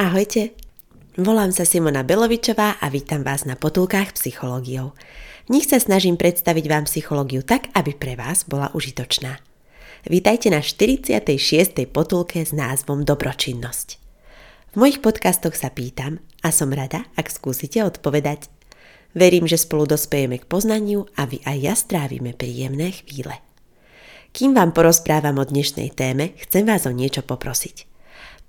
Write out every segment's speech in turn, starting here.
Ahojte, volám sa Simona Belovičová a vítam vás na potulkách psychológiou. V sa snažím predstaviť vám psychológiu tak, aby pre vás bola užitočná. Vítajte na 46. potulke s názvom Dobročinnosť. V mojich podcastoch sa pýtam a som rada, ak skúsite odpovedať. Verím, že spolu dospejeme k poznaniu a vy aj ja strávime príjemné chvíle. Kým vám porozprávam o dnešnej téme, chcem vás o niečo poprosiť.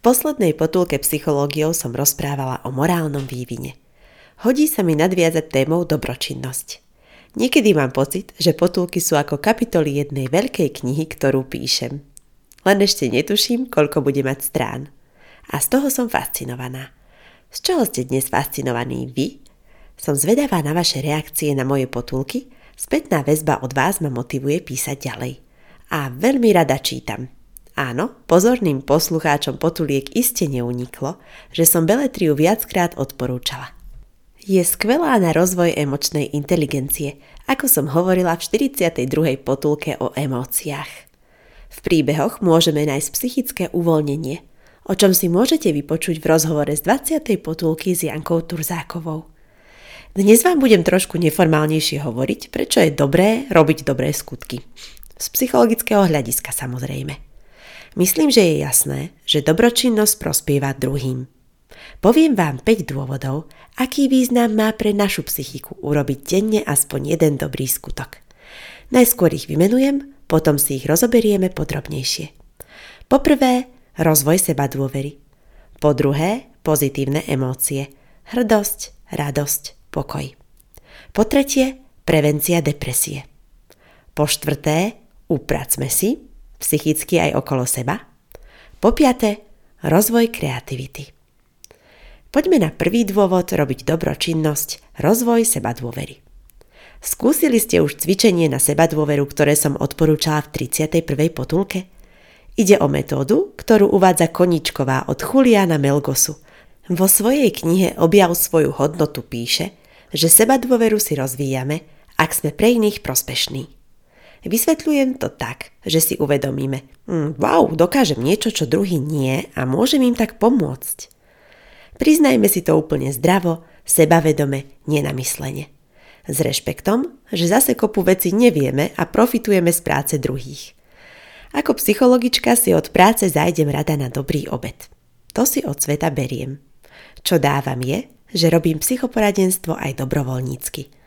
Poslednej potulke psychológiou som rozprávala o morálnom vývine. Hodí sa mi nadviazať témou dobročinnosť. Niekedy mám pocit, že potulky sú ako kapitoly jednej veľkej knihy, ktorú píšem. Len ešte netuším, koľko bude mať strán. A z toho som fascinovaná. Z čoho ste dnes fascinovaní vy? Som zvedavá na vaše reakcie na moje potulky, spätná väzba od vás ma motivuje písať ďalej. A veľmi rada čítam. Áno, pozorným poslucháčom potuliek iste neuniklo, že som Beletriu viackrát odporúčala. Je skvelá na rozvoj emočnej inteligencie, ako som hovorila v 42. potulke o emóciách. V príbehoch môžeme nájsť psychické uvoľnenie, o čom si môžete vypočuť v rozhovore z 20. potulky s Jankou Turzákovou. Dnes vám budem trošku neformálnejšie hovoriť, prečo je dobré robiť dobré skutky. Z psychologického hľadiska samozrejme. Myslím, že je jasné, že dobročinnosť prospieva druhým. Poviem vám 5 dôvodov, aký význam má pre našu psychiku urobiť denne aspoň jeden dobrý skutok. Najskôr ich vymenujem, potom si ich rozoberieme podrobnejšie. Poprvé, rozvoj seba dôvery. Po druhé, pozitívne emócie. Hrdosť, radosť, pokoj. Po tretie, prevencia depresie. Po štvrté, upracme si, psychicky aj okolo seba. Po piate, rozvoj kreativity. Poďme na prvý dôvod robiť dobročinnosť, rozvoj seba dôvery. Skúsili ste už cvičenie na seba dôveru, ktoré som odporúčala v 31. potulke? Ide o metódu, ktorú uvádza Koničková od Juliana Melgosu. Vo svojej knihe Objav svoju hodnotu píše, že seba dôveru si rozvíjame, ak sme pre iných prospešní. Vysvetľujem to tak, že si uvedomíme, hm, wow, dokážem niečo, čo druhý nie a môžem im tak pomôcť. Priznajme si to úplne zdravo, sebavedome, nenamyslene. S rešpektom, že zase kopu veci nevieme a profitujeme z práce druhých. Ako psychologička si od práce zajdem rada na dobrý obed. To si od sveta beriem. Čo dávam je, že robím psychoporadenstvo aj dobrovoľnícky –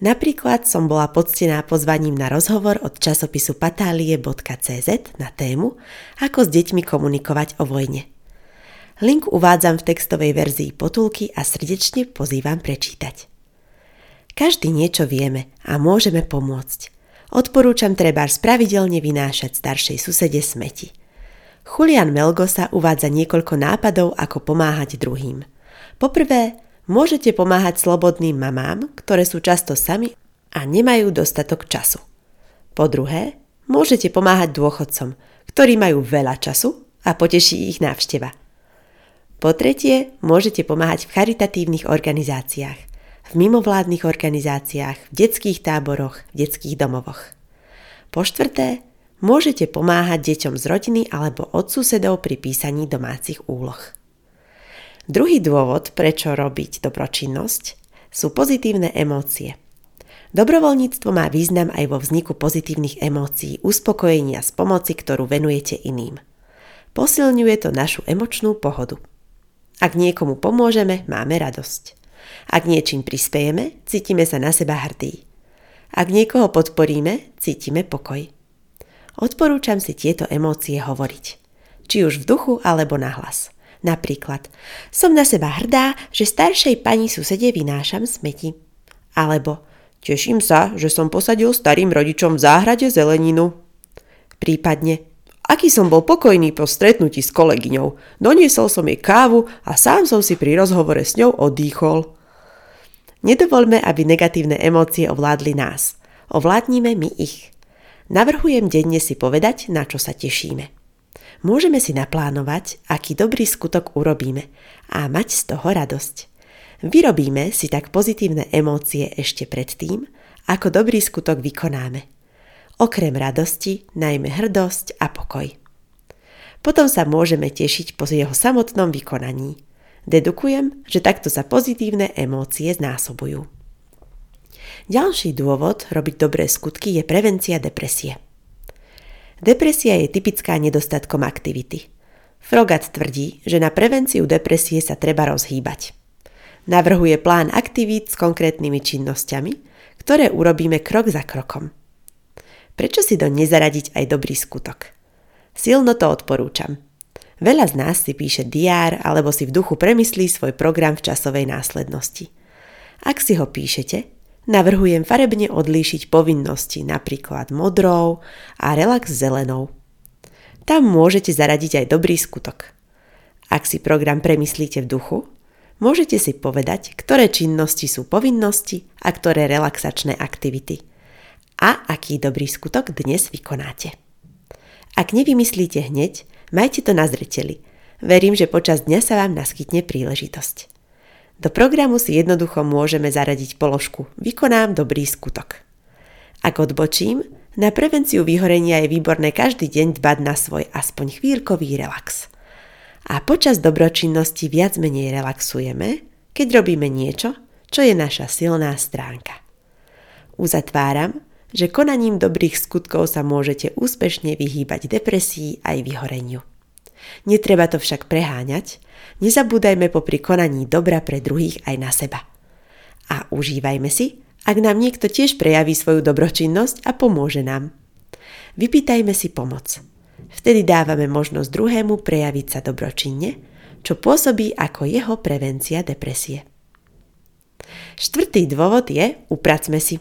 Napríklad som bola poctená pozvaním na rozhovor od časopisu patálie.cz na tému Ako s deťmi komunikovať o vojne. Link uvádzam v textovej verzii potulky a srdečne pozývam prečítať. Každý niečo vieme a môžeme pomôcť. Odporúčam treba spravidelne vynášať staršej susede smeti. Julian Melgosa uvádza niekoľko nápadov, ako pomáhať druhým. Poprvé, Môžete pomáhať slobodným mamám, ktoré sú často sami a nemajú dostatok času. Po druhé, môžete pomáhať dôchodcom, ktorí majú veľa času a poteší ich návšteva. Po tretie, môžete pomáhať v charitatívnych organizáciách, v mimovládnych organizáciách, v detských táboroch, v detských domovoch. Po štvrté, môžete pomáhať deťom z rodiny alebo od susedov pri písaní domácich úloh. Druhý dôvod, prečo robiť dobročinnosť, sú pozitívne emócie. Dobrovoľníctvo má význam aj vo vzniku pozitívnych emócií, uspokojenia z pomoci, ktorú venujete iným. Posilňuje to našu emočnú pohodu. Ak niekomu pomôžeme, máme radosť. Ak niečím prispiejeme, cítime sa na seba hrdí. Ak niekoho podporíme, cítime pokoj. Odporúčam si tieto emócie hovoriť. Či už v duchu alebo na hlas – Napríklad, som na seba hrdá, že staršej pani susede vynášam smeti. Alebo, Teším sa, že som posadil starým rodičom v záhrade zeleninu. Prípadne, aký som bol pokojný po stretnutí s kolegyňou. Doniesol som jej kávu a sám som si pri rozhovore s ňou odýchol. Nedovolme, aby negatívne emócie ovládli nás. Ovládnime my ich. Navrhujem denne si povedať, na čo sa tešíme. Môžeme si naplánovať, aký dobrý skutok urobíme a mať z toho radosť. Vyrobíme si tak pozitívne emócie ešte predtým, ako dobrý skutok vykonáme. Okrem radosti najmä hrdosť a pokoj. Potom sa môžeme tešiť po jeho samotnom vykonaní. Dedukujem, že takto sa pozitívne emócie znásobujú. Ďalší dôvod robiť dobré skutky je prevencia depresie. Depresia je typická nedostatkom aktivity. Frogat tvrdí, že na prevenciu depresie sa treba rozhýbať. Navrhuje plán aktivít s konkrétnymi činnosťami, ktoré urobíme krok za krokom. Prečo si do nezaradiť aj dobrý skutok? Silno to odporúčam. Veľa z nás si píše diár alebo si v duchu premyslí svoj program v časovej následnosti. Ak si ho píšete, navrhujem farebne odlíšiť povinnosti napríklad modrou a relax zelenou. Tam môžete zaradiť aj dobrý skutok. Ak si program premyslíte v duchu, Môžete si povedať, ktoré činnosti sú povinnosti a ktoré relaxačné aktivity. A aký dobrý skutok dnes vykonáte. Ak nevymyslíte hneď, majte to na zreteli. Verím, že počas dňa sa vám naskytne príležitosť. Do programu si jednoducho môžeme zaradiť položku Vykonám dobrý skutok. Ak odbočím, na prevenciu vyhorenia je výborné každý deň dbať na svoj aspoň chvíľkový relax a počas dobročinnosti viac menej relaxujeme, keď robíme niečo, čo je naša silná stránka. Uzatváram, že konaním dobrých skutkov sa môžete úspešne vyhýbať depresii aj vyhoreniu. Netreba to však preháňať, nezabúdajme popri konaní dobra pre druhých aj na seba. A užívajme si, ak nám niekto tiež prejaví svoju dobročinnosť a pomôže nám. Vypýtajme si pomoc. Vtedy dávame možnosť druhému prejaviť sa dobročinne, čo pôsobí ako jeho prevencia depresie. Štvrtý dôvod je upracme si.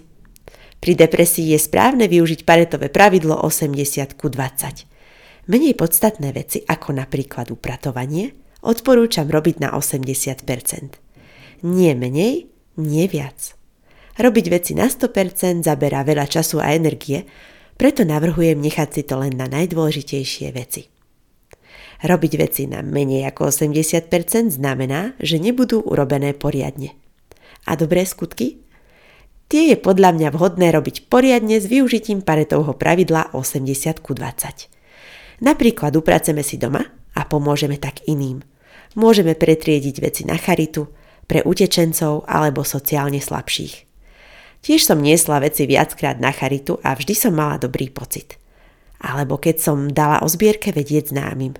Pri depresii je správne využiť paretové pravidlo 80 ku 20. Menej podstatné veci, ako napríklad upratovanie, odporúčam robiť na 80%. Nie menej, nie viac. Robiť veci na 100% zaberá veľa času a energie, preto navrhujem nechať si to len na najdôležitejšie veci. Robiť veci na menej ako 80% znamená, že nebudú urobené poriadne. A dobré skutky? Tie je podľa mňa vhodné robiť poriadne s využitím paretovho pravidla 80 ku 20. Napríklad upraceme si doma pomôžeme tak iným. Môžeme pretriediť veci na charitu, pre utečencov alebo sociálne slabších. Tiež som niesla veci viackrát na charitu a vždy som mala dobrý pocit. Alebo keď som dala o zbierke vedieť známym.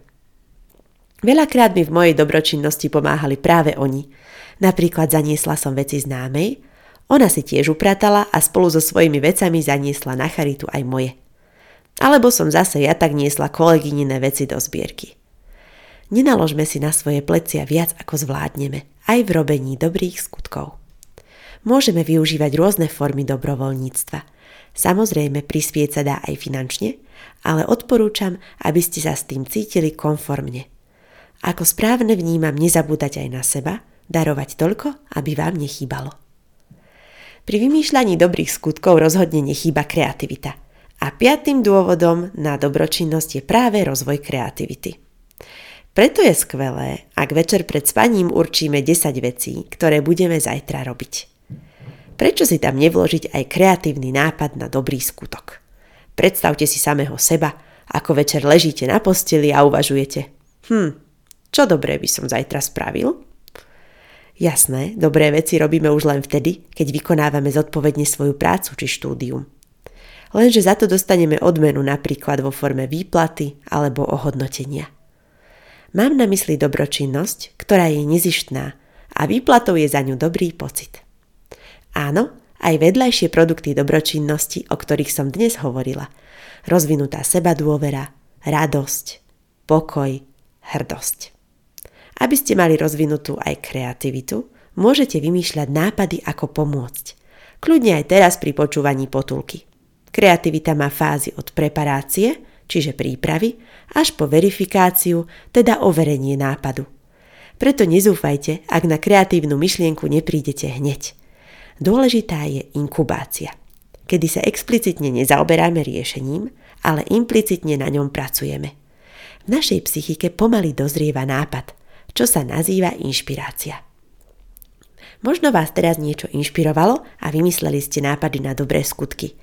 Veľakrát mi v mojej dobročinnosti pomáhali práve oni. Napríklad zaniesla som veci známej, ona si tiež upratala a spolu so svojimi vecami zaniesla na charitu aj moje. Alebo som zase ja tak niesla kolegyniné veci do zbierky. Nenaložme si na svoje plecia viac ako zvládneme, aj v robení dobrých skutkov môžeme využívať rôzne formy dobrovoľníctva. Samozrejme, prispieť sa dá aj finančne, ale odporúčam, aby ste sa s tým cítili konformne. Ako správne vnímam nezabúdať aj na seba, darovať toľko, aby vám nechýbalo. Pri vymýšľaní dobrých skutkov rozhodne nechýba kreativita. A piatým dôvodom na dobročinnosť je práve rozvoj kreativity. Preto je skvelé, ak večer pred spaním určíme 10 vecí, ktoré budeme zajtra robiť. Prečo si tam nevložiť aj kreatívny nápad na dobrý skutok? Predstavte si samého seba, ako večer ležíte na posteli a uvažujete. Hm, čo dobré by som zajtra spravil? Jasné, dobré veci robíme už len vtedy, keď vykonávame zodpovedne svoju prácu či štúdium. Lenže za to dostaneme odmenu napríklad vo forme výplaty alebo ohodnotenia. Mám na mysli dobročinnosť, ktorá je nezištná a výplatou je za ňu dobrý pocit. Áno, aj vedľajšie produkty dobročinnosti, o ktorých som dnes hovorila. Rozvinutá seba dôvera, radosť, pokoj, hrdosť. Aby ste mali rozvinutú aj kreativitu, môžete vymýšľať nápady, ako pomôcť. Kľudne aj teraz pri počúvaní potulky. Kreativita má fázy od preparácie, čiže prípravy, až po verifikáciu, teda overenie nápadu. Preto nezúfajte, ak na kreatívnu myšlienku neprídete hneď. Dôležitá je inkubácia, kedy sa explicitne nezaoberáme riešením, ale implicitne na ňom pracujeme. V našej psychike pomaly dozrieva nápad, čo sa nazýva inšpirácia. Možno vás teraz niečo inšpirovalo a vymysleli ste nápady na dobré skutky.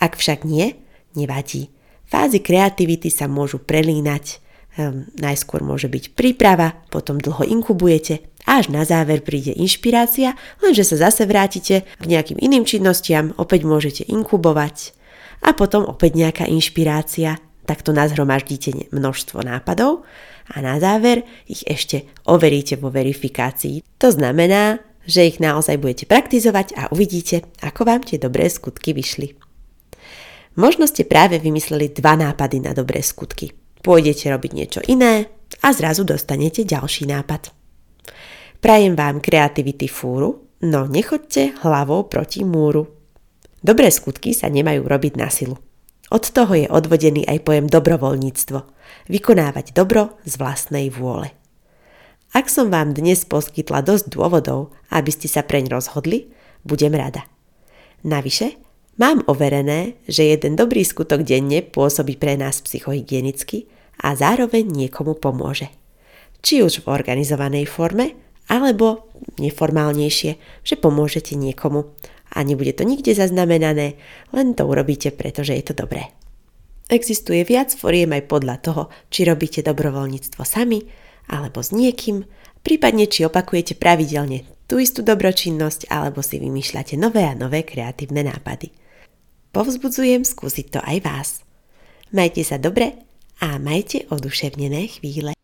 Ak však nie, nevadí. Fázy kreativity sa môžu prelínať. Um, najskôr môže byť príprava, potom dlho inkubujete a až na záver príde inšpirácia, lenže sa zase vrátite k nejakým iným činnostiam, opäť môžete inkubovať a potom opäť nejaká inšpirácia, takto nazhromaždíte množstvo nápadov a na záver ich ešte overíte vo verifikácii. To znamená, že ich naozaj budete praktizovať a uvidíte, ako vám tie dobré skutky vyšli. Možno ste práve vymysleli dva nápady na dobré skutky. Pôjdete robiť niečo iné a zrazu dostanete ďalší nápad. Prajem vám kreativity fúru, no nechoďte hlavou proti múru. Dobré skutky sa nemajú robiť na silu. Od toho je odvodený aj pojem dobrovoľníctvo. Vykonávať dobro z vlastnej vôle. Ak som vám dnes poskytla dosť dôvodov, aby ste sa preň rozhodli, budem rada. Navyše, mám overené, že jeden dobrý skutok denne pôsobí pre nás psychohygienicky a zároveň niekomu pomôže. Či už v organizovanej forme, alebo neformálnejšie, že pomôžete niekomu a nebude to nikde zaznamenané, len to urobíte, pretože je to dobré. Existuje viac foriem aj podľa toho, či robíte dobrovoľníctvo sami, alebo s niekým, prípadne či opakujete pravidelne tú istú dobročinnosť alebo si vymýšľate nové a nové kreatívne nápady. Povzbudzujem skúsiť to aj vás. Majte sa dobre a majte oduševnené chvíle.